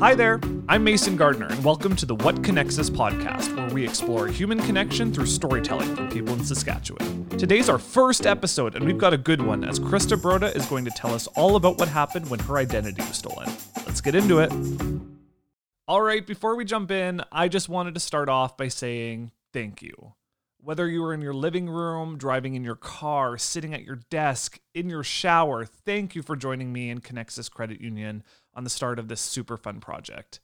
Hi there, I'm Mason Gardner, and welcome to the What Connects Us podcast, where we explore human connection through storytelling from people in Saskatchewan. Today's our first episode, and we've got a good one, as Krista Broda is going to tell us all about what happened when her identity was stolen. Let's get into it. All right, before we jump in, I just wanted to start off by saying thank you. Whether you were in your living room, driving in your car, sitting at your desk, in your shower, thank you for joining me in Conexus Credit Union on the start of this super fun project.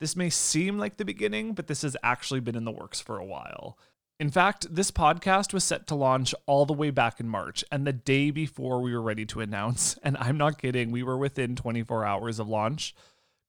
This may seem like the beginning, but this has actually been in the works for a while. In fact, this podcast was set to launch all the way back in March and the day before we were ready to announce. And I'm not kidding, we were within 24 hours of launch.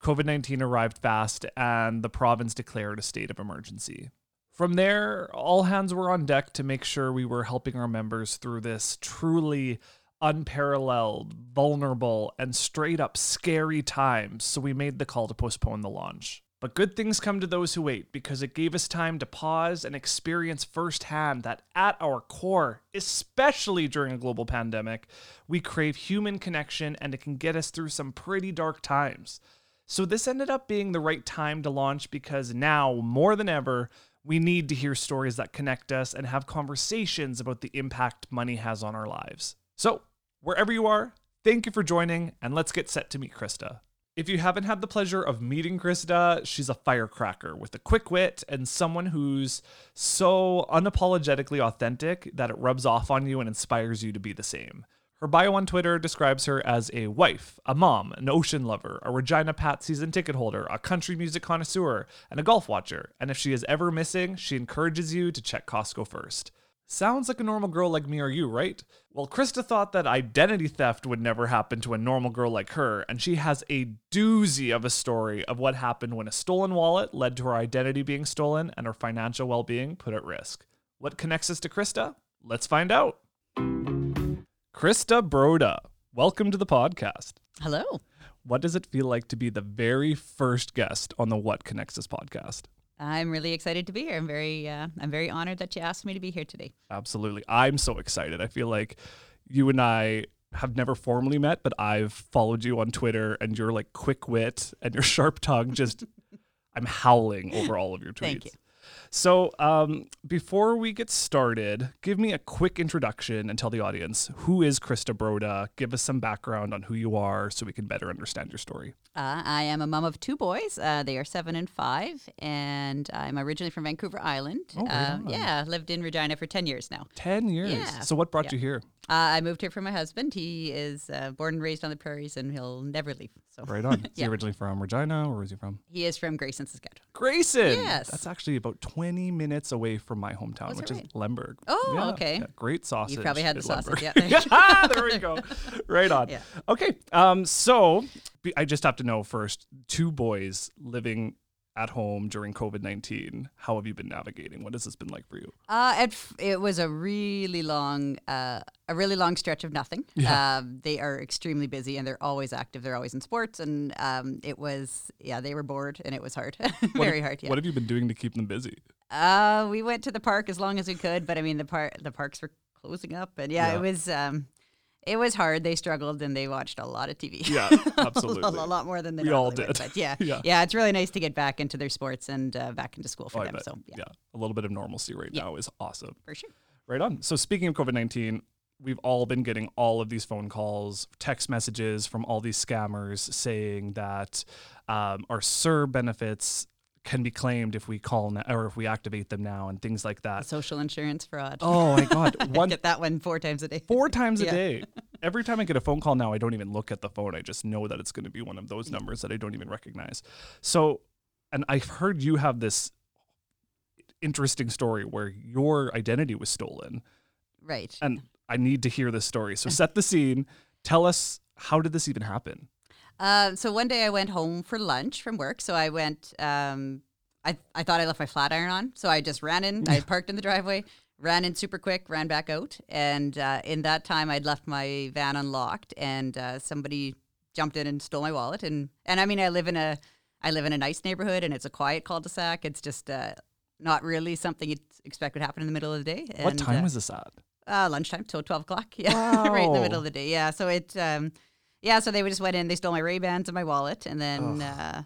COVID 19 arrived fast and the province declared a state of emergency. From there, all hands were on deck to make sure we were helping our members through this truly unparalleled, vulnerable, and straight up scary times, so we made the call to postpone the launch. But good things come to those who wait because it gave us time to pause and experience firsthand that at our core, especially during a global pandemic, we crave human connection and it can get us through some pretty dark times. So, this ended up being the right time to launch because now, more than ever, we need to hear stories that connect us and have conversations about the impact money has on our lives. So, wherever you are, thank you for joining, and let's get set to meet Krista. If you haven't had the pleasure of meeting Krista, she's a firecracker with a quick wit and someone who's so unapologetically authentic that it rubs off on you and inspires you to be the same. Her bio on Twitter describes her as a wife, a mom, an ocean lover, a Regina Pat season ticket holder, a country music connoisseur, and a golf watcher. And if she is ever missing, she encourages you to check Costco first. Sounds like a normal girl like me or you, right? Well, Krista thought that identity theft would never happen to a normal girl like her, and she has a doozy of a story of what happened when a stolen wallet led to her identity being stolen and her financial well being put at risk. What connects us to Krista? Let's find out. Krista Broda, welcome to the podcast. Hello. What does it feel like to be the very first guest on the What Connects Us podcast? I'm really excited to be here. I'm very, uh, I'm very honored that you asked me to be here today. Absolutely. I'm so excited. I feel like you and I have never formally met, but I've followed you on Twitter and your like quick wit and your sharp tongue just I'm howling over all of your tweets. Thank you. So, um, before we get started, give me a quick introduction and tell the audience who is Krista Broda. Give us some background on who you are so we can better understand your story. Uh, I am a mom of two boys. Uh, they are seven and five, and I'm originally from Vancouver Island. Oh, right uh, yeah, lived in Regina for ten years now. 10 years. Yeah. So, what brought Yeah. you here? Uh, I moved here for my husband. He is uh, born and raised on the prairies, and he'll never leave. So Right on. Is he originally from Regina or is he from? he is from Grayson, Saskatchewan. Grayson. Yes. That's actually about 20 minutes away from my hometown, Oh, is which it is right? Lemberg. Oh, Yeah, okay. yeah, great sausage. You probably had the sausage. Lemberg. Yeah. yeah, there we go. Right on. Okay. Um, so I just have to know first two boys living at home during COVID 19. How have you been navigating? What has this been like for you? Uh, it, f- it was a really long, uh, a really long stretch of nothing. Yeah. Um, they are extremely busy and they're always active. They're always in sports, and um, it was yeah, they were bored and it was hard, very have- hard. Yeah. What have you been doing to keep them busy? Uh, we went to the park as long as we could, but I mean the park the parks were closing up, and yeah, Yeah. it was um, it was hard. They struggled and they watched a lot of TV. Yeah, absolutely. a lot more than they We all normally would, did. But yeah, Yeah. yeah, it's really nice to get back into their sports and uh, back into school for Oh, them. So yeah, yeah, a little bit of normalcy right Yeah. now is awesome. for sure. Right on. So speaking of COVID nineteen, we've all been getting all of these phone calls, text messages from all these scammers saying that um, our CERB benefits can be claimed if we call now, or if we activate them now, and things like that. Social insurance fraud. Oh my God! I One get that one four times a day. four times a Yeah. day. Every time I get a phone call now, I don't even look at the phone. I just know that it's going to be one of those numbers that I don't even recognize. So, and I've heard you have this interesting story where your identity was stolen, Right. and I need to hear this story. So, set the scene. Tell us how did this even happen? Uh, so one day I went home for lunch from work. So I went. Um, I I thought I left my flat iron on, so I just ran in. I parked in the driveway, ran in super quick, ran back out, and uh, in that time I'd left my van unlocked, and uh, somebody jumped in and stole my wallet. And and I mean I live in a I live in a nice neighborhood, and it's a quiet cul-de-sac. It's just uh, not really something you'd expect would happen in the middle of the day. what time uh, was this at? uh, lunchtime till 12 o'clock. Yeah. right in the middle of the day. Yeah. So it, um, yeah. So they just went in, they stole my Ray Bans and my wallet. And then, uh,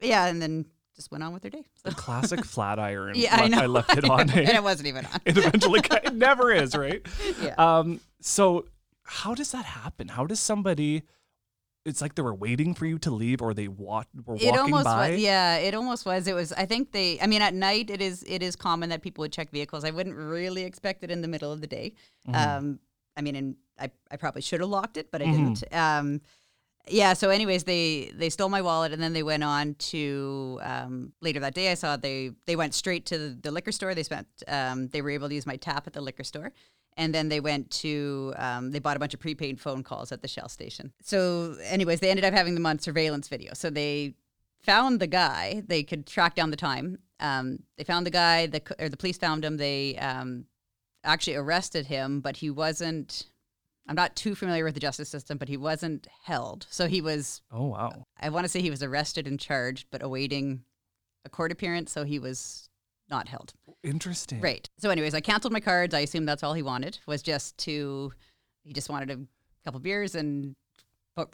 yeah, and then just went on with their day. So. The classic flat iron. Yeah, I know. I left it on. and eh? it wasn't even on. it eventually it never is, right? Yeah. Um, so how does that happen? How does somebody it's like they were waiting for you to leave or they wa- were walking it almost by? was yeah it almost was it was i think they i mean at night it is it is common that people would check vehicles i wouldn't really expect it in the middle of the day Mm-hmm. um i mean and i, I probably should have locked it but i Mhm. didn't. Um yeah so anyways they they stole my wallet and then they went on to um later that day i saw they they went straight to the, the liquor store. They spent um they were able to use my tap at the liquor store and then they went to um, they bought a bunch of prepaid phone calls at the shell station. So anyways they ended up having them on surveillance video. So they found the guy they could track down the time. Um, they found the guy the or the police found him they um, actually arrested him but he wasn't i'm not too familiar with the justice system but he wasn't held so he was Oh wow. i want to say he was arrested and charged but awaiting a court appearance so he was not held Interesting. Right. So, anyways, I canceled my cards. I assume that's all he wanted was just to, he just wanted a couple beers and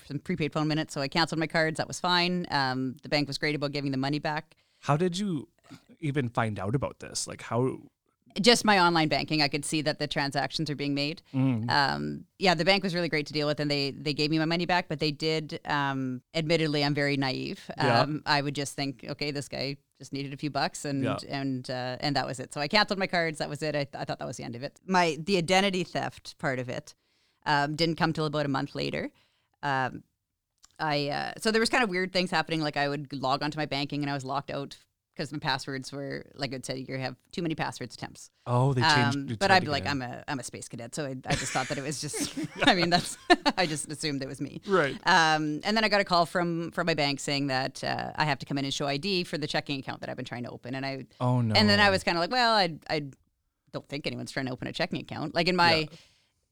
some prepaid phone minutes. So I canceled my cards. That was fine. Um, the bank was great about giving the money back. How did you even find out about this? Like how Just my online banking, I could see that the transactions are being made. mm, Um, yeah, the bank was really great to deal with, and they they gave me my money back. But they did, um, admittedly, I'm very naive. Yeah. Um, I would just think, okay, this guy just needed a few bucks, and Yeah. and uh, and that was it. So I canceled my cards. That was it. I, th- I thought that was the end of it. My the identity theft part of it um, didn't come till about a month later. Um, I uh, so there was kind of weird things happening. Like I would log onto my banking, and I was locked out because my passwords were like I said you have too many passwords attempts. oh they changed Um, but I'd be like. I'm a I'm a space cadet, so I, I just thought that it was just. I mean, that's I just assumed it was me. Right. Um, and then I got a call from from my bank saying that uh, I have to come in and show ID for the checking account that I've been trying to open, and I Oh no. and then I was kind of like, well, I I don't think anyone's trying to open a checking account. Like in my.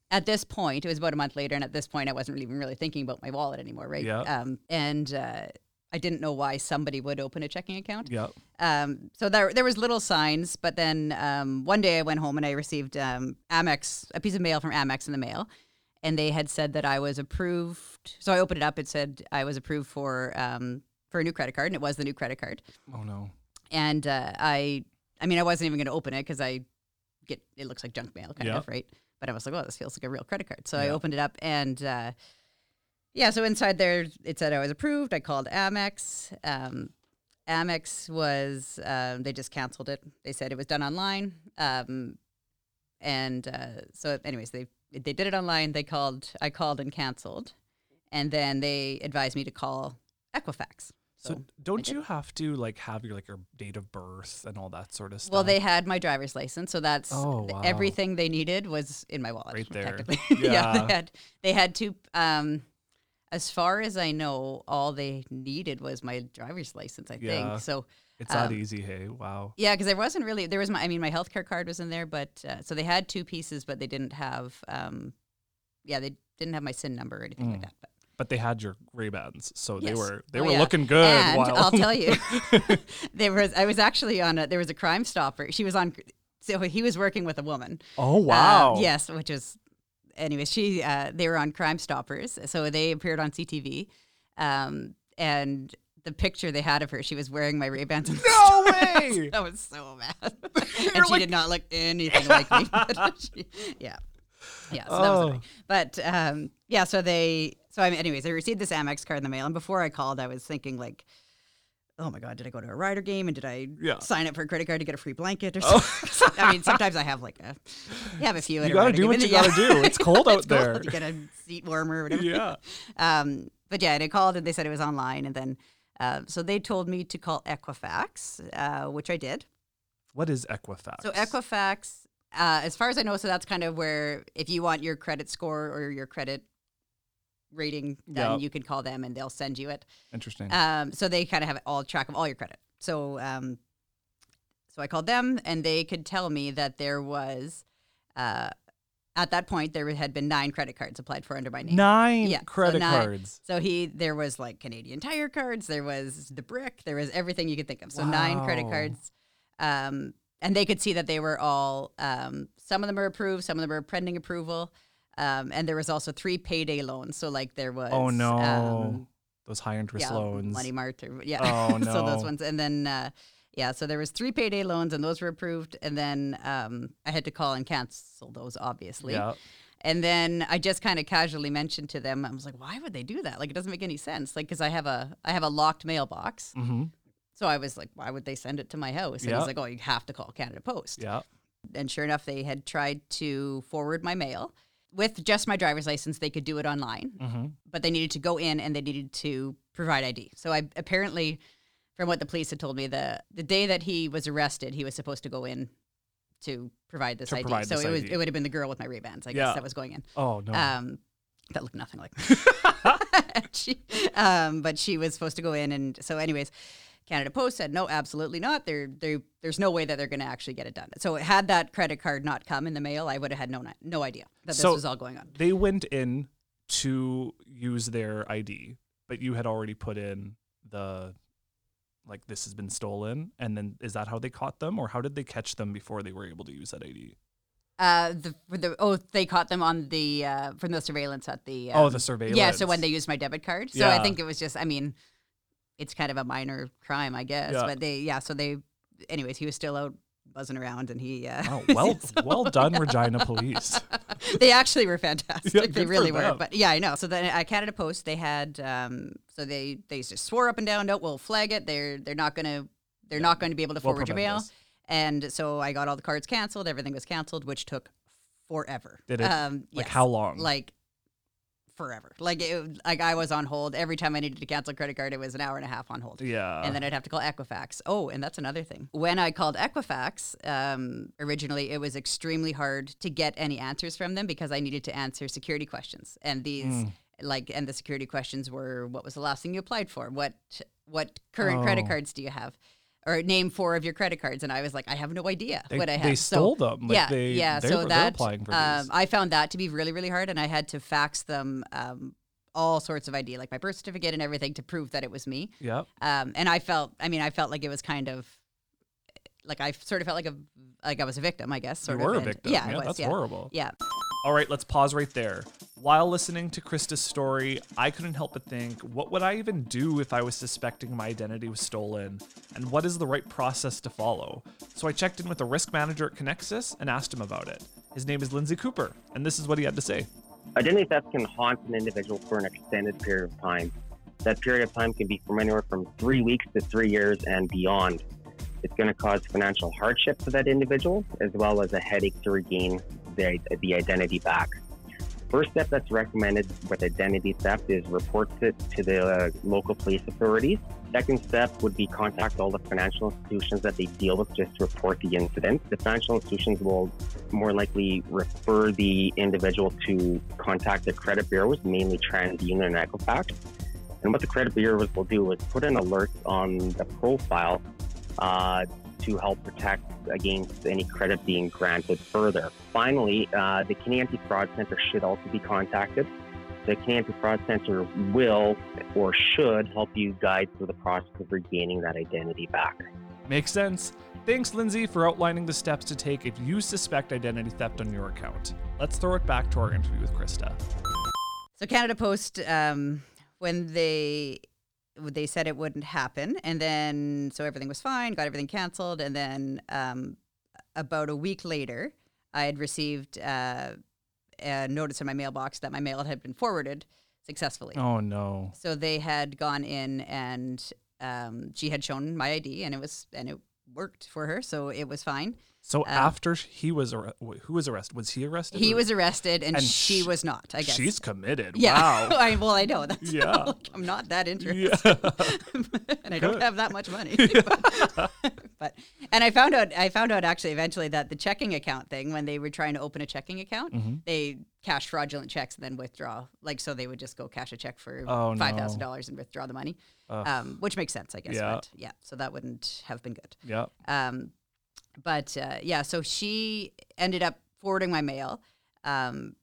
At this point, it was about a month later, and at this point, I wasn't even really thinking about my wallet anymore, right? Yeah. Um, and uh, I didn't know why somebody would open a checking account. Yeah. Um, so there, there was little signs, but then um, one day I went home and I received um, Amex, a piece of mail from Amex in the mail, and they had said that I was approved. So I opened it up. It said I was approved for um, for a new credit card, and it was the new credit card. Oh no. And uh, I, I mean, I wasn't even going to open it because I get it looks like junk mail, kind Yeah. of, right? But I was like, well, this feels like a real credit card. So I opened it up, and uh, yeah, so inside there it said I was approved. I called Amex. Um, Amex was um, they just canceled it. They said it was done online. Um, and uh, so, anyways, they they did it online. They called. I called and canceled, and then they advised me to call Equifax. So, So don't you have to like have your like your date of birth and all that sort of stuff? Well, they had my driver's license, so that's Oh, wow. everything they needed was in my wallet. Right there. Technically, Yeah. yeah. They had they had two. Um, as far as I know, all they needed was my driver's license. I Yeah. think so. it's um, easy. Hey, wow. Yeah, because there wasn't really there was my I mean my healthcare card was in there, but uh, so they had two pieces, but they didn't have. Um, yeah, they didn't have my SIN number or anything like Mm. that. But But they had your Ray Bans, so they were they Oh, were yeah. looking good. and while I'll tell you, there was I was actually on a, there was a Crime Stopper. She was on. So he was working with a woman. oh Uh, wow. yes, which is, anyways, she uh, they were on Crime Stoppers, so they appeared on CTV, um, and the picture they had of her, she was wearing my Ray Bans. No way. that was so bad, and she like- did not look anything like me. she- yeah, yeah. So that was Oh. annoying. But um, yeah, so they, so I mean, anyways, I received this Amex card in the mail, and before I called, I was thinking like. Oh my God! Did I go to a Rider game and did I Yeah. Oh. sign up for a credit card to get a free blanket or something? I mean, sometimes I have like a, you have a few. You gotta do what you gotta do. It's cold out It's cold. there. You get a seat warmer or whatever. yeah. Um, but yeah, and I called and they said it was online, and then uh, so they told me to call Equifax, uh, which I did. What is Equifax? So Equifax, uh, as far as I know, so that's kind of where if you want your credit score or your credit rating done, Yep. you can call them and they'll send you it. Interesting. Um, so they kind of have all track of all your credit. So um, so I called them and they could tell me that there was uh, at that point there had been nine credit cards applied for under my name. Nine Yeah, so credit nine- cards. So he there was like Canadian Tire cards, there was the brick, there was everything you could think of. So nine credit cards. Um, and they could see that they were all um, some of them are approved, some of them are pending approval. Um, and there was also three payday loans. So like there was Oh, no. um, those high interest yeah, loans. Money Mart, or, yeah. Oh, so those ones, and then uh, yeah, so there was three payday loans, and those were approved, and then um, I had to call and cancel those, obviously. Yeah. And then I just kind of casually mentioned to them, I was like, "Why would they do that? Like, it doesn't make any sense. Like, because I have a I have a locked mailbox, Mm-hmm. so I was like, why would they send it to my house? And Yeah. he's like, oh, you have to call Canada Post. Yeah. And sure enough, they had tried to forward my mail with just my driver's license. They could do it online, Mm-hmm. but they needed to go in and they needed to provide ID. So I apparently, from what the police had told me, the the day that he was arrested, he was supposed to go in to provide this To ID. provide so this it was ID. it would have been the girl with my Ray Bans, I Yeah. guess, that was going in. Oh no. Um, that looked nothing like me. she, um, but she was supposed to go in, and so, anyways, Canada Post said no, absolutely not. There, there, there's no way that they're going to actually get it done. So, had that credit card not come in the mail, I would have had no no idea that this So- was all going on. they went in to use their ID, but you had already put in the like this has been stolen, and then is that how they caught them, or how did they catch them before they were able to use that ID? Uh, the, the oh, they caught them on the uh, from the surveillance at the oh, um, the surveillance. Yeah, so when they used my debit card. So I think it was just, I mean, it's kind of a minor crime, I guess. Yeah. But they, yeah, so they, anyways, he was still out buzzing around and he, uh, Oh, well, so- well done, Regina Police. they actually were fantastic. Yeah, they really were. But yeah, I know. So then at Canada Post, they had, um, so they, they just swore up and down, no, we'll flag it. They're, they're not going to, they're not going to be able to We'll forward your mail. this. And so I got all the cards canceled. Everything was canceled, which took forever. Did it? Um, Like yes. how long? Like forever. Like it, like I was on hold every time I needed to cancel a credit card. It was an hour and a half on hold. yeah. And then I'd have to call Equifax. Oh, and that's another thing. When I called Equifax, um, originally it was extremely hard to get any answers from them because I needed to answer security questions. And these, Mm. like, and the security questions were, what was the last thing you applied for? What, what current credit Oh. cards do you have? Or name four of your credit cards, and I was like, I have no idea They- what I have. they So- stole them. Like, yeah, they- yeah. they so were- that applying for um. I found that to be really, really hard, and I had to fax them um, all sorts of ID, like my birth certificate and everything, to prove that it was me. yeah. Um, and I felt, I mean, I felt like it was kind of like I sort of felt like a like I was a victim, I guess. You Sort were of. a and- victim. Yeah, I yeah was. that's yeah. horrible. Yeah. All right, let's pause right there. While listening to Krista's story, I couldn't help but think, what would I even do if I was suspecting my identity was stolen? And what is the right process to follow? So I checked in with the risk manager at Conexus and asked him about it. His name is Lindsay Cooper, and this is what he had to say. Identity theft can haunt an individual for an extended period of time. That period of time can be from anywhere from three weeks to three years and beyond. It's going to cause financial hardship to that individual, as well as a headache to regain the, the identity back. First step that's recommended with identity theft is report it to the uh, local police authorities. Second step would be contact all the financial institutions that they deal with just to report the incident. The financial institutions will more likely refer the individual to contact the credit bureaus, mainly TransUnion and Equifax. And what the credit bureaus will do is put an alert on the profile uh, to help protect against any credit being granted further. Finally, uh, the Canadian Anti-Fraud Center should also be contacted. The Canadian Anti-Fraud Center will or should help you guide through the process of regaining that identity back. Makes sense. Thanks, Lindsay, for outlining the steps to take if you suspect identity theft on your account. Let's throw it back to our interview with Krista. So Canada Post, um, when they they said it wouldn't happen, and then so everything was fine, got everything canceled, and then um, about a week later, I had received uh, a notice in my mailbox that my mail had been forwarded successfully. Oh, no. So they had gone in and um, she had shown my ID, and it was and it worked for her, so it was fine. So Um, after he was wh- who was arrested? Was he arrested? He or- was arrested, and, And she sh- was not. I guess She's committed. Yeah. Wow. I, well, I know that's Yeah. I'm not that interested, yeah. and I don't have that much money. but and I found out I found out actually eventually that the checking account thing when they were trying to open a checking account, Mhm. they cash fraudulent checks and then withdraw. Like so, they would just go cash a check for Oh, no. five thousand dollars and withdraw the money, um, which makes sense, I guess. Yeah. But yeah, so that wouldn't have been good. yeah. Um, but uh, yeah, so she ended up forwarding my mail. Um,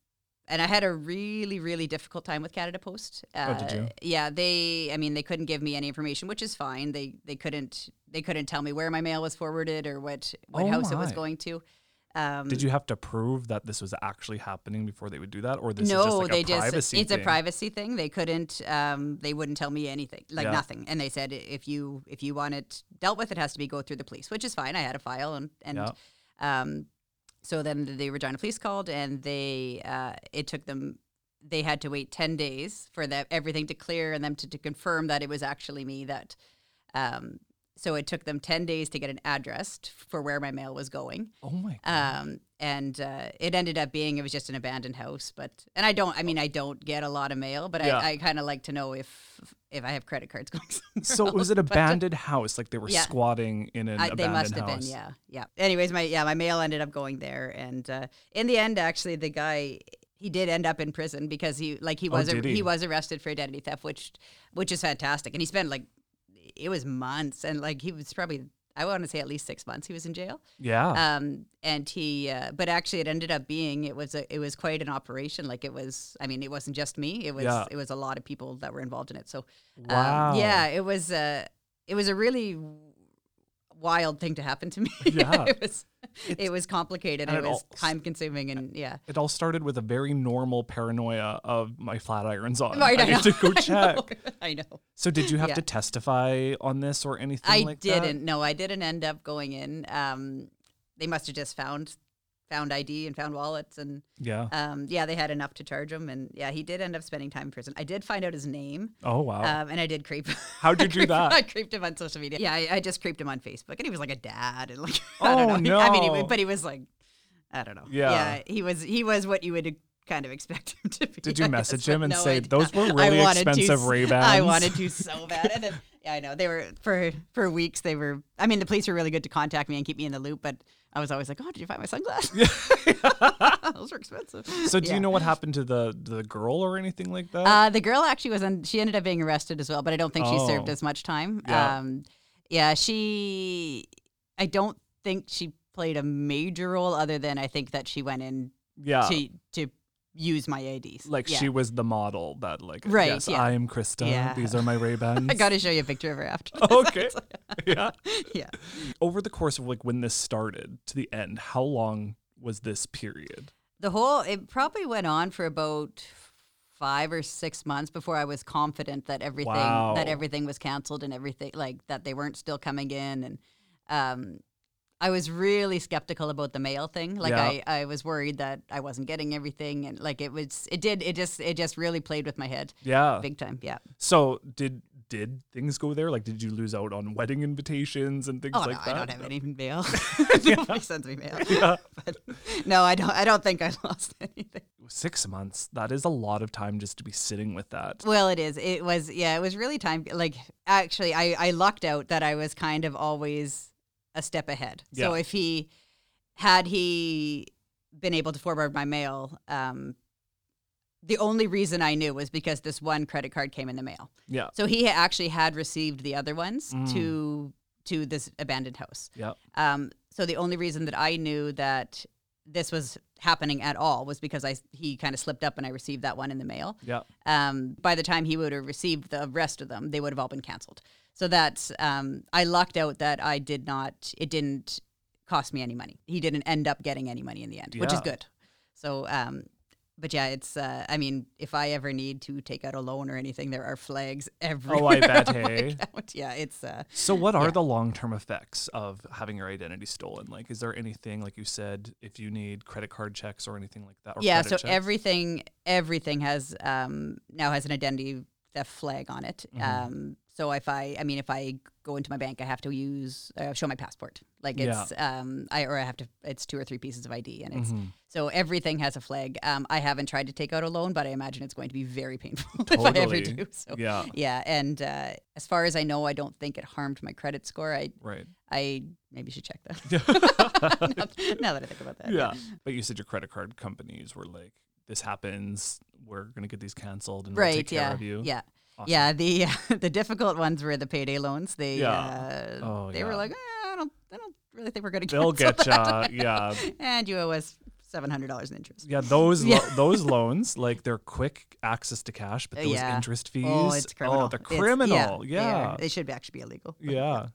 and I had a really, really difficult time with Canada Post. Uh, Oh, did you? Yeah, they. I mean, they couldn't give me any information, which is fine. They they couldn't they couldn't tell me where my mail was forwarded or what what Oh, house it was going to. Um, Did you have to prove that this was actually happening before they would do that, or this no, is just like they just it's thing? a privacy thing. They couldn't um they wouldn't tell me anything. Like Yeah. nothing. And they said if you if you want it dealt with it has to be go through the police, which is fine. I had a file and and Yeah. um so then the Regina police called and they uh it took them they had to wait 10 days for that everything to clear and them to, to confirm that it was actually me that um so it took them 10 days to get an address for where my mail was going Oh my god. um, and uh, it ended up being it was just an abandoned house. But and I don't, I mean, I don't get a lot of mail, but Yeah. I, I kind of like to know if if I have credit cards going. somewhere so was else, it but, uh, abandoned house? Like they were Yeah. squatting in an I, abandoned they must have house? been, yeah, yeah. Anyways, my yeah, my mail ended up going there, and uh, in the end, actually, the guy he did end up in prison because he like he Oh, was he? he was arrested for identity theft, which which is fantastic, and he spent like it was months, and like he was probably I want to say at least six months he was in jail. Yeah. Um, and he, uh, but actually, it ended up being it was a it was quite an operation. Like it was, I mean, it wasn't just me. It was Yeah. it was a lot of people that were involved in it. So, um, wow. yeah, it was uh, it was a really wild thing to happen to me. Yeah. it was it was complicated. it it was all- time consuming, and yeah. It all started with a very normal paranoia of my flat irons on. Right, I I know. to go I check. know. I know. So did you have Yeah. to testify on this or anything I like that? didn't. No, I didn't end up going in. Um, they must have just found found ID and found wallets and Yeah. um, yeah, they had enough to charge him, and yeah, he did end up spending time in prison. I did find out his name, Oh wow. um, and I did creep. How'd you do that? I creeped him on social media. Yeah, I, I just creeped him on Facebook, and he was like a dad, and like I don't Oh, know. He- I mean, he, but he was like, I don't know. Yeah. yeah, he was he was what you would kind of expect him to be. Did you message him and no, say, "Those were really to expensive Ray-Bans"? I wanted to so bad, and then yeah, I know they were for for weeks. They were. I mean, the police were really good to contact me and keep me in the loop, but I was always like, "Oh, did you find my sunglasses? Those were expensive." So do Yeah. you know what happened to the the girl or anything like that? Uh, the girl actually was on. She ended up being arrested as well, but I don't think she served Oh. as much time. Yeah. Um, yeah, she. I don't think she played a major role, other than I think that she went in yeah. to to use my IDs. like yeah. she was the model that like Right, yes yeah. I am Krista Yeah. these are my Ray Bans I got to show you a picture of her after. okay yeah yeah. over the course of like when this started to the end how long was this period The whole it probably went on for about five or six months before I was confident that everything Wow. that everything was canceled and everything like that they weren't still coming in and um I was really skeptical about the mail thing. Like Yeah. I, I was worried that I wasn't getting everything and like it was it did it just it just really played with my head yeah big time. Yeah. so did did things go there like did you lose out on wedding invitations and things Oh like no, that I don't have any mail. Nobody sends me mail. Yeah. But no, I don't I don't think I lost anything. six months that is a lot of time just to be sitting with that Well, it is. It was, yeah, it was really time. Like, actually, I, I lucked out that I was kind of always a step ahead. So if he had he been able to forward my mail, um, the only reason I knew was because this one credit card came in the mail. yeah So he actually had received the other ones Mm. to to this abandoned house. yeah Um, so the only reason that I knew that this was happening at all was because I he kind of slipped up and I received that one in the mail yeah um, by the time he would have received the rest of them, they would have all been canceled. So that's um, I lucked out that I did not. It didn't cost me any money. He didn't end up getting any money in the end, which is good. So, um, but yeah, it's. Uh, I mean, if I ever need to take out a loan or anything, there are flags everywhere. Oh, I bet, hey? Yeah, it's. Uh, So, what are Yeah. the long term effects of having your identity stolen? Like, is there anything, like you said, if you need credit card checks or anything like that? Or yeah so checks? everything everything has um now has an identity theft flag on it Mhm. um so if i i mean if i go into my bank i have to use uh, show my passport. Like it's um i or i have to it's two or three pieces of id and it's Mhm. so everything has a flag. Um i haven't tried to take out a loan but i imagine it's going to be very painful if i ever do so Yeah, yeah and uh as far as i know i don't think it harmed my credit score. I right. i maybe should check that. Now, now that i think about that. Yeah. But you said your credit card companies were like, this happens, we're going to get these canceled and we'll right take care yeah of you. yeah Awesome. Yeah, the the difficult ones were the payday loans. They Yeah. uh, Oh, they yeah. were like, eh, I don't I don't really think we're gonna get. They'll get that." yeah. and you owe us seven hundred dollars in interest. Yeah, those Yeah. Lo- those loans, like they're quick access to cash, but Uh, those yeah. interest fees, Oh, it's criminal. Oh, they're criminal. they yeah, are. They should actually be illegal. but Yeah.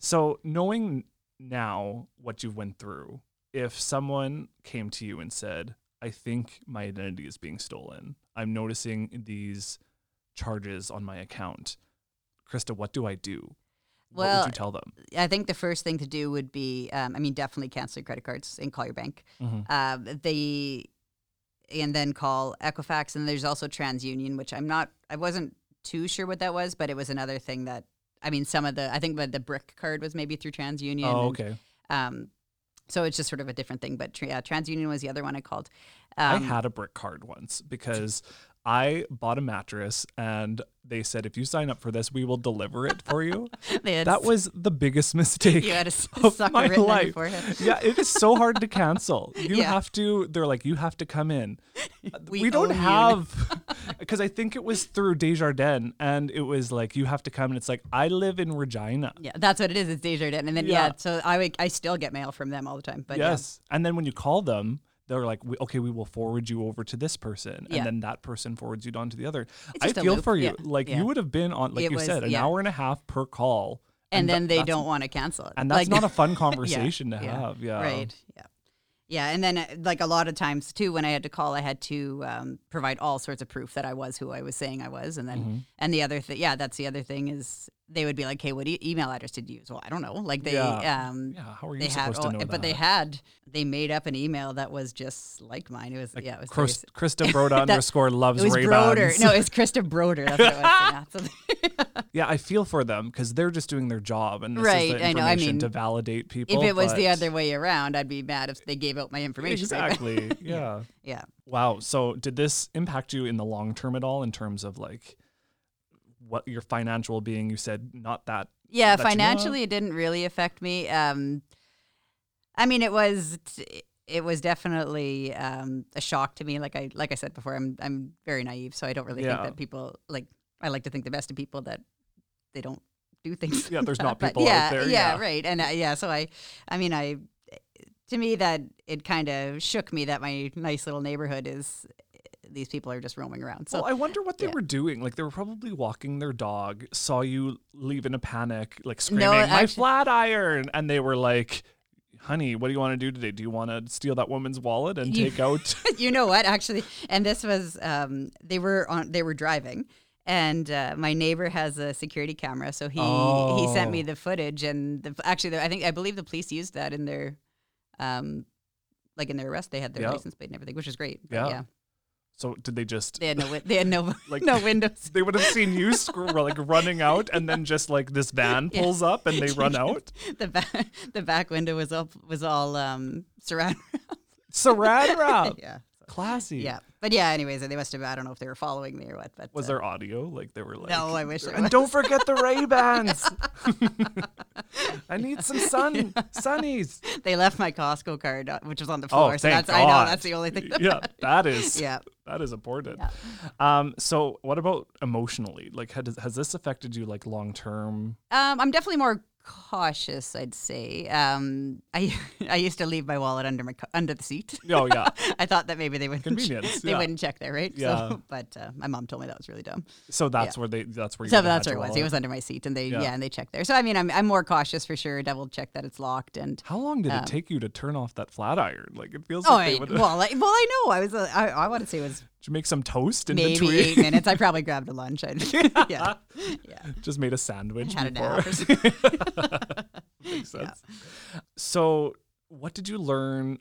So knowing now what you went through, if someone came to you and said, I think my identity is being stolen, I'm noticing these charges on my account. Krista, what do I do? what Well, would you tell them? I think the first thing to do would be, um, I mean, definitely cancel your credit cards and call your bank. Mhm. Um, they, and then call Equifax. And there's also TransUnion, which I'm not, I wasn't too sure what that was, but it was another thing that, I mean, some of the, I think the, the brick card was maybe through TransUnion. Oh, and, okay. Um, so it's just sort of a different thing. But yeah, TransUnion was the other one I called. I Um, had a brick card once because I bought a mattress and they said, if you sign up for this, we will deliver it for you. that was the biggest mistake. you had a of sucker my written on your life. yeah, it is so hard to cancel. You Yeah. have to. They're like, you have to come in. Uh, We don't have because I think it was through Desjardins, and it was like you have to come, and it's like I live in Regina. Yeah, that's what it is. It's Desjardins, and then yeah. Yeah. so I would- I still get mail from them all the time. But yeah. yes, and then when you call them. They're like, "We- okay, we will forward you over to this person, Yeah. and then that person forwards you on to the other. I feel for you. yeah, Like yeah. you would have been on, like It you was- said, an hour and a half per call, and tha- then they don't want to cancel it. and that's Like- not a fun conversation to have. Yeah, Right. Yeah. Yeah, and then uh, like a lot of times too, when I had to call, I had to um, provide all sorts of proof that I was who I was saying I was, and then Mm-hmm. and the other thing, yeah, that's the other thing is they would be like, "Hey, what e- email address did you use?" Well, I don't know. Like they, Yeah. um, Yeah, how are you they had, supposed to oh, know but they had they made up an email that was just like mine. It was like, yeah, it was Chris, Krista Broda underscore loves It was Ray Broder. No, it's Krista Broder. That's what it was. Yeah. Yeah, I feel for them because they're just doing their job, and this Right, is the I know, I information mean, to validate people. if it was the other way around, I'd be mad if they gave out my information. exactly, yeah. Yeah. Wow. So, did this impact you in the long term at all, in terms of like what your financial being? You said not that. Yeah, that you know financially, it didn't really affect me. Um, I mean, it was it was definitely um, a shock to me. Like I like I said before, I'm I'm very naive, so I don't really think that people like. I like to think the best of people that they don't do things. Yeah, there's not people out there, Yeah, yeah. right. And uh, yeah, so I, I mean, I, to me that it kind of shook me that my nice little neighborhood is these people are just roaming around. So well, I wonder what they yeah. were doing. Like they were probably walking their dog, saw you leave in a panic, like screaming, No, "My flat iron!" And they were like, "Honey, what do you want to do today? Do you want to steal that woman's wallet and take out?" you know what actually and this was um they were on they were driving and uh, my neighbor has a security camera so he he sent me Oh. the footage and the, actually the, i think i believe the police used that in their um like in their arrest they had their Yeah. license plate and everything which is great But Yeah. yeah so did they just? they had no they had no Like- no windows They would have seen you scr- like running out, and then just like this van Yeah. pulls up and they run out. the back the back window was all was all um surround Saran wrap, yeah classy. yeah but yeah anyways they must have i don't know if they were following me or what but Was uh, there audio? Like they were like, No, I wish And was. don't forget the Ray Bans. I need some sun sunnies. they left my Costco card, uh, which was on the Oh, floor. so thank that's I know that's the only thing. That yeah, that is Yeah. that is important. Yeah. Um, so what about emotionally? Like, has, has this affected you like long term? Um, I'm definitely more cautious. I'd say. Um, I I used to leave my wallet under my under the seat. Oh yeah, I thought that maybe they wouldn't Convenience, they yeah. wouldn't check there, right? Yeah. So, but uh, my mom told me that was really dumb. so that's where they that's where you So that's where it was. It was under my seat, and they Yeah. yeah. and they checked there. So I mean, I'm I'm more cautious for sure. Double check that it's locked and. How long did Um, it take you to turn off that flat iron? Like it feels Oh, like they would. well, I, well, I know. I was. Uh, I, I want to say it was Did you make some toast in maybe between? eight minutes. I probably grabbed a lunch. I, yeah, yeah. Just made a sandwich. Had a before. nap something. Makes sense. So, what did you learn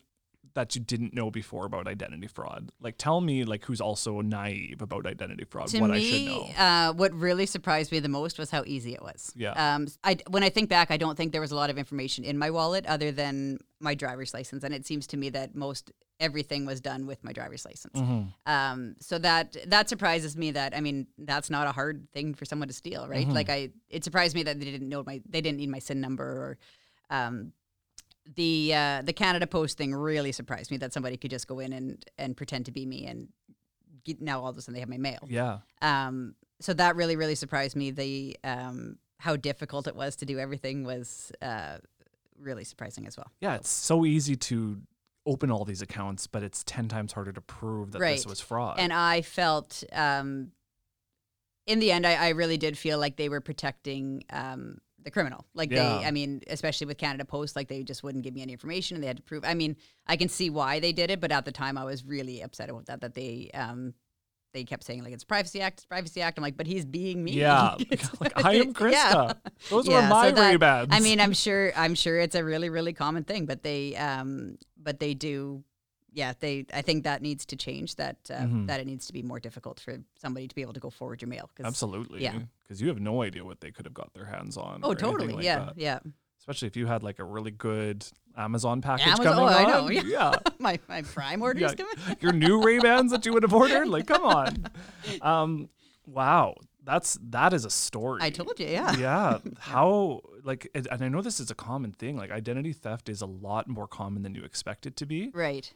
that you didn't know before about identity fraud? Like, tell me, like, who's also naive about identity fraud? to what me, I should know. Uh, what really surprised me the most was how easy it was. Yeah. Um, I when I think back, I don't think there was a lot of information in my wallet other than my driver's license, and it seems to me that most everything was done with my driver's license. Mhm. Um, so that that surprises me. That I mean, that's not a hard thing for someone to steal, right? Mhm. Like I, it surprised me that they didn't know my, they didn't need my SIN number or. Um, the uh, the Canada Post thing really surprised me that somebody could just go in and, and pretend to be me and get, now all of a sudden they have my mail. Yeah. Um, so that really, really surprised me. The um, how difficult it was to do everything was uh, really surprising as well. Yeah. It's so easy to open all these accounts, but it's 10 times harder to prove that this was fraud. And I felt, um, in the end, I, I really did feel like they were protecting um, the criminal. Like Yeah. they, I mean, especially with Canada Post, like they just wouldn't give me any information, and they had to prove. I mean, I can see why they did it, but at the time, I was really upset about that. That they, um, they kept saying like it's Privacy Act, it's Privacy Act. I'm like, but he's being me. Yeah. like, I am Krista. Yeah. Those Yeah, were my so that- Ray I mean, I'm sure, I'm sure it's a really, really common thing, but they, um, but they do. Yeah, they. I think that needs to change. That uh, Mhm. that it needs to be more difficult for somebody to be able to go forward your mail. Absolutely. yeah. Because you have no idea what they could have got their hands on. Oh, totally. like yeah, that. yeah. Especially if you had like a really good Amazon package Amazon- coming oh, I know, yeah. yeah. my my Prime orders Yeah, coming. your new Ray Bans that you would have ordered. Like, come on. Um, wow, that's that is a story. I told you, yeah. Yeah, how like, and I know this is a common thing. Like, identity theft is a lot more common than you expect it to be. Right.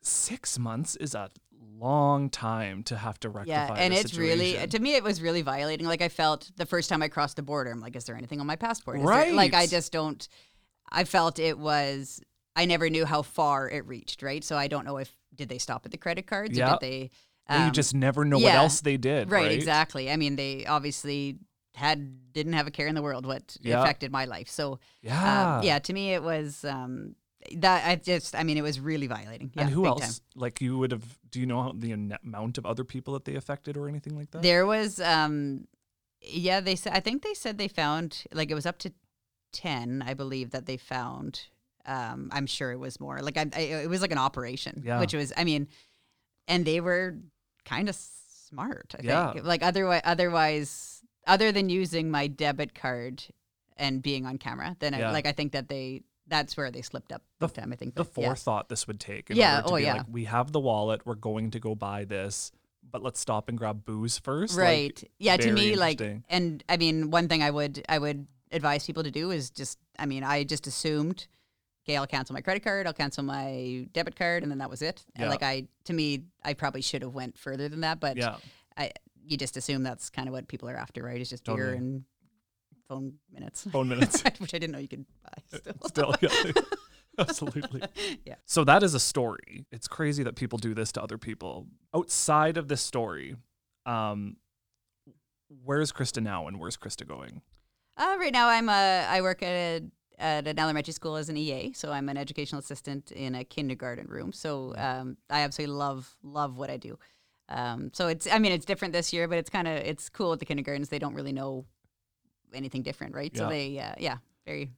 Six months is a long time to have to rectify. Yeah, and it's really to me it was really violating. Like I felt the first time I crossed the border, I'm like, is there anything on my passport? Is there-" like I just don't. I felt it was. I never knew how far it reached. Right. So I don't know if did they stop at the credit cards Yeah. or did they. Or you um, just never know what else they did. right, Right, exactly. I mean, they obviously had didn't have a care in the world what Yeah. affected my life. So Yeah. um, yeah, to me it was um, that I just I mean it was really violating. Yeah, and who else? time. Like you would have? Do you know how- the amount of other people that they affected or anything like that? There was, um, yeah, they said. I think they said they found like it was up to ten, I believe that they found. Um, I'm sure it was more. Like I, I it was like an operation, Yeah. which was, I mean, and they were kind of smart. I Yeah. think. Like otherwise, otherwise, other than using my debit card and being on camera, then Yeah. I, like I think that they. That's where they slipped up. The time, I think the but yeah. forethought this would take. In Yeah, Order to oh, be yeah. Like, we have the wallet. We're going to go buy this, but let's stop and grab booze first. Like, right yeah to me like and i mean one thing i would i would advise people to do is just i mean i just assumed okay i'll cancel my credit card i'll cancel my debit card and then that was it Yeah. and like i to me i probably should have went further than that but yeah. i you just assume that's kind of what people are after right it's just beer and phone minutes Phone minutes. which i didn't know you could buy still, Still, yeah. Absolutely. Yeah. So that is a story. It's crazy that people do this to other people. Outside of this story, um, where's Krista now and where's Krista going? Uh, right now, I'm a I work at a, at an elementary school as an EA, so I'm an educational assistant in a kindergarten room. So um, I absolutely love love what I do. Um, so it's I mean it's different this year, but it's kind of it's cool with the kindergartens. They don't really know anything different, right? So they uh, yeah, very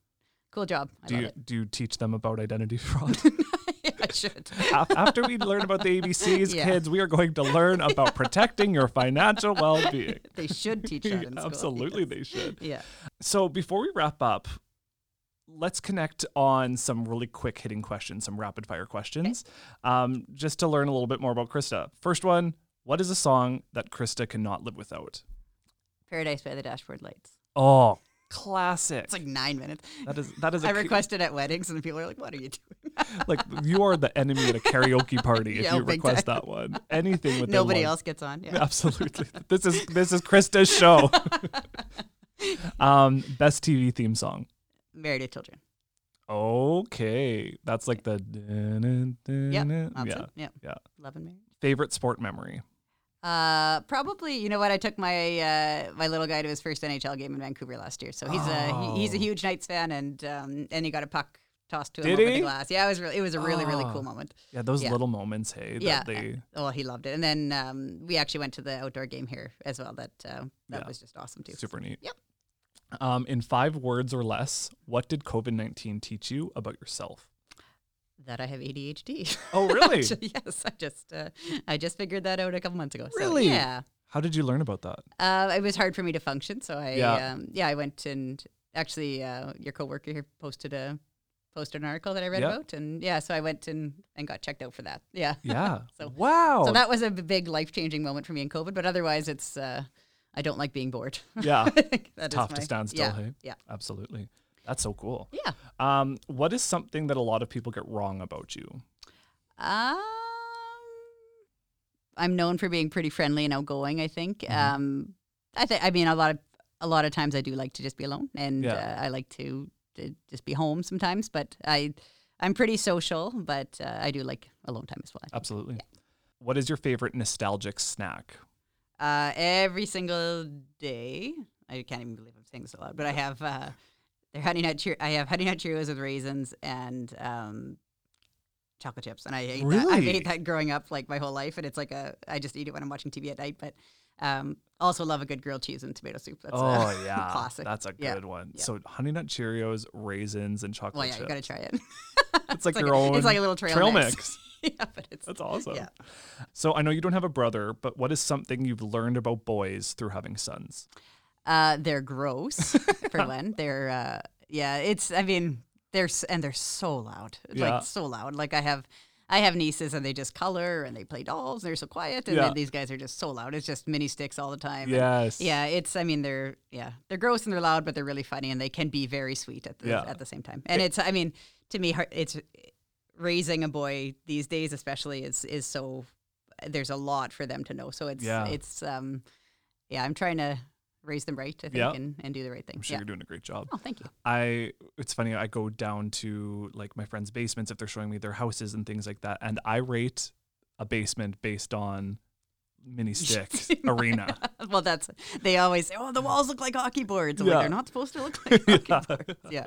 cool job. I Do you it. do you teach them about identity fraud? should. After we learn about the ABCs, Yeah. kids, we are going to learn about protecting your financial well-being. they should teach that in school. Absolutely, yes. they should. Yeah. So before we wrap up, let's connect on some really quick hitting questions, some rapid fire questions, um, just to learn a little bit more about Krista. First one What is a song that Krista cannot live without? Paradise by the Dashboard Lights. Oh, classic. It's like nine minutes. that is that is a I requested at weddings, and people are like, "What are you doing?" like you are the enemy at a karaoke party if Yeah, you request time. that one. Anything with Nobody else gets on. Yeah. Absolutely. This is this is Krista's show. um, best TV theme song. Married to Children. Okay, that's like the Yep. yeah. It. Yep. yeah. Love and married. Favorite sport memory. Uh, probably. You know what? I took my uh, my little guy to his first NHL game in Vancouver last year, so he's a he, he's a Oh. huge Knights fan, and um, and he got a puck tossed to him Did over he? the glass. Yeah, it was really it was a really really Oh. cool moment. Yeah, those Yeah. little moments. Hey, that Yeah. they Oh, he loved it. And then um, we actually went to the outdoor game here as well. That uh, that Yeah. was just awesome too. super neat. Yep. Um, in five words or less, what did COVID nineteen teach you about yourself? That I have ADHD. Oh, really? Actually, yes, I just uh, I just figured that out a couple months ago. So, Really? yeah. How did you learn about that? Uh, it was hard for me to function, so I Yeah. um, yeah I went and actually uh, your coworker here posted a posted an article that I read Yeah. about, and yeah, so I went and, and got checked out for that. Yeah, Yeah. So- wow. so that was a big life changing moment for me in COVID. But otherwise, it's uh, I don't like being bored. yeah. I think that is Tough to stand still. Yeah, Hey. yeah, Absolutely. That's so cool. yeah. Um, what is something that a lot of people get wrong about you? Um, I'm known for being pretty friendly and outgoing. I think. Mhm. Um, I think. I mean, a lot of a lot of times I do like to just be alone, and Yeah. uh, I like to, to just be home sometimes. But I, I'm pretty social, but uh, I do like alone time as well. Absolutely. What is your favorite nostalgic snack? Uh, every single day, I can't even believe I'm saying this aloud, but I have uh, they're honey nut Cheer- I have honey nut Cheerios with raisins and um, chocolate chips, and I ate that. I've ate that growing up like my whole life, and it's like a I just eat it when I'm watching TV at night. But um, also love a good grilled cheese and tomato soup. That's oh a yeah, classic. That's a Yeah. good one. Yeah. So honey nut Cheerios, raisins, and chocolate well, yeah, chips. you gotta try it. It's like like your a- own it's like a little trail, trail mix. mix. yeah, but it's That's awesome. Yeah. So I know you don't have a brother, but what is something you've learned about boys through having sons? Uh, they're gross for one. They're uh, yeah. It's I mean they're s- and they're so loud. Yeah. Like so loud. Like I have I have nieces and they just color and they play dolls and they're so quiet. And Yeah. then these guys are just so loud. It's just mini sticks all the time. and- Yes. yeah. It's I mean they're yeah they're gross and they're loud, but they're really funny and they can be very sweet at the Yeah. at the same time. And it's I mean to me har- it's raising a boy these days especially is is so there's a lot for them to know. So it's Yeah. it's um yeah I'm trying to raise them right I think Yeah. and, and do the right thing. I'm sure yeah. you're doing a great job. Oh, thank you. I it's funny I go down to like my friends' basements if they're showing me their houses and things like that and I rate a basement based on mini stick arena. well, that's they always say, "Oh, the walls look like hockey boards." I'm Yeah. like, they're not supposed to look like hockey Yeah. boards. Yeah,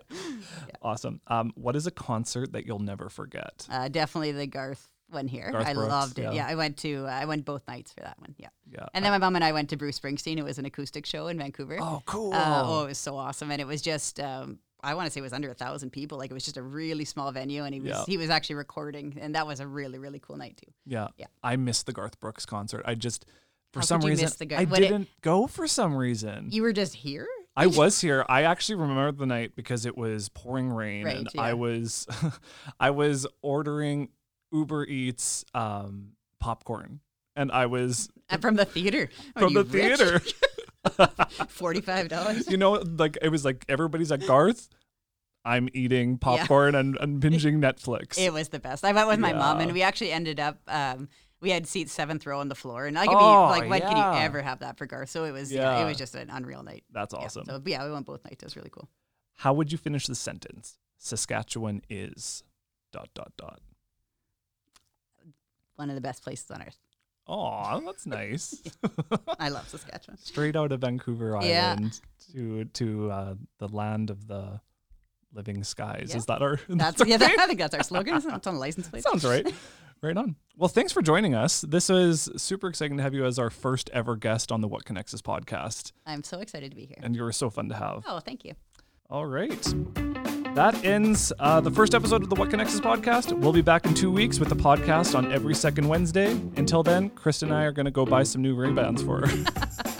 Awesome. Um, what is a concert that you'll never forget? uh, definitely the Garth one here. Garth I Brooks, loved it. yeah. Yeah. I went to uh, I went both nights for that one. Yeah, Yeah. and then my mom and I went to Bruce Springsteen. It was an acoustic show in Vancouver. oh, cool. Uh, oh, it was so awesome, and it was just. Um, I want to say it was under a thousand people. Like it was just a really small venue, and he was Yeah. he was actually recording, and that was a really really cool night too. yeah. yeah. I missed the Garth Brooks concert. I just for How some reason I when didn't go for some reason. You were just here. I was here. I actually remember the night because it was pouring rain Right, and yeah. I was I was ordering Uber Eats um, popcorn and I was from the theater. Are from the rich? theater. Forty-five dollars. you know, like it was like everybody's at Garth. I'm eating popcorn and, and binging Netflix. It was the best. I went with my mom, and we actually ended up. Um, we had seats seventh row on the floor, and I could Oh, be like, "When can you ever have that for Garth?" So it was, yeah, Yeah. it was just an unreal night. That's Yeah, awesome. So yeah, we went both nights. It was really cool. How would you finish the sentence? Saskatchewan is dot dot dot. One of the best places on earth. Oh, that's nice. I love Saskatchewan. Straight out of Vancouver Yeah. Island to to uh, the land of the living skies. Yeah. Is that our? That's yeah. That, I think that's our slogan. Isn't it? It's on the license plate. Sounds right. Right on. Well, thanks for joining us. This was super exciting to have you as our first ever guest on the What Connects Us podcast, I'm so excited to be here. and you were so fun to have. Oh, thank you. All right. That ends uh, the first episode of the What Connects Us podcast. We'll be back in two weeks with the podcast on every second Wednesday. Until then, Krista and I are going to go buy some new Ray Bans for her.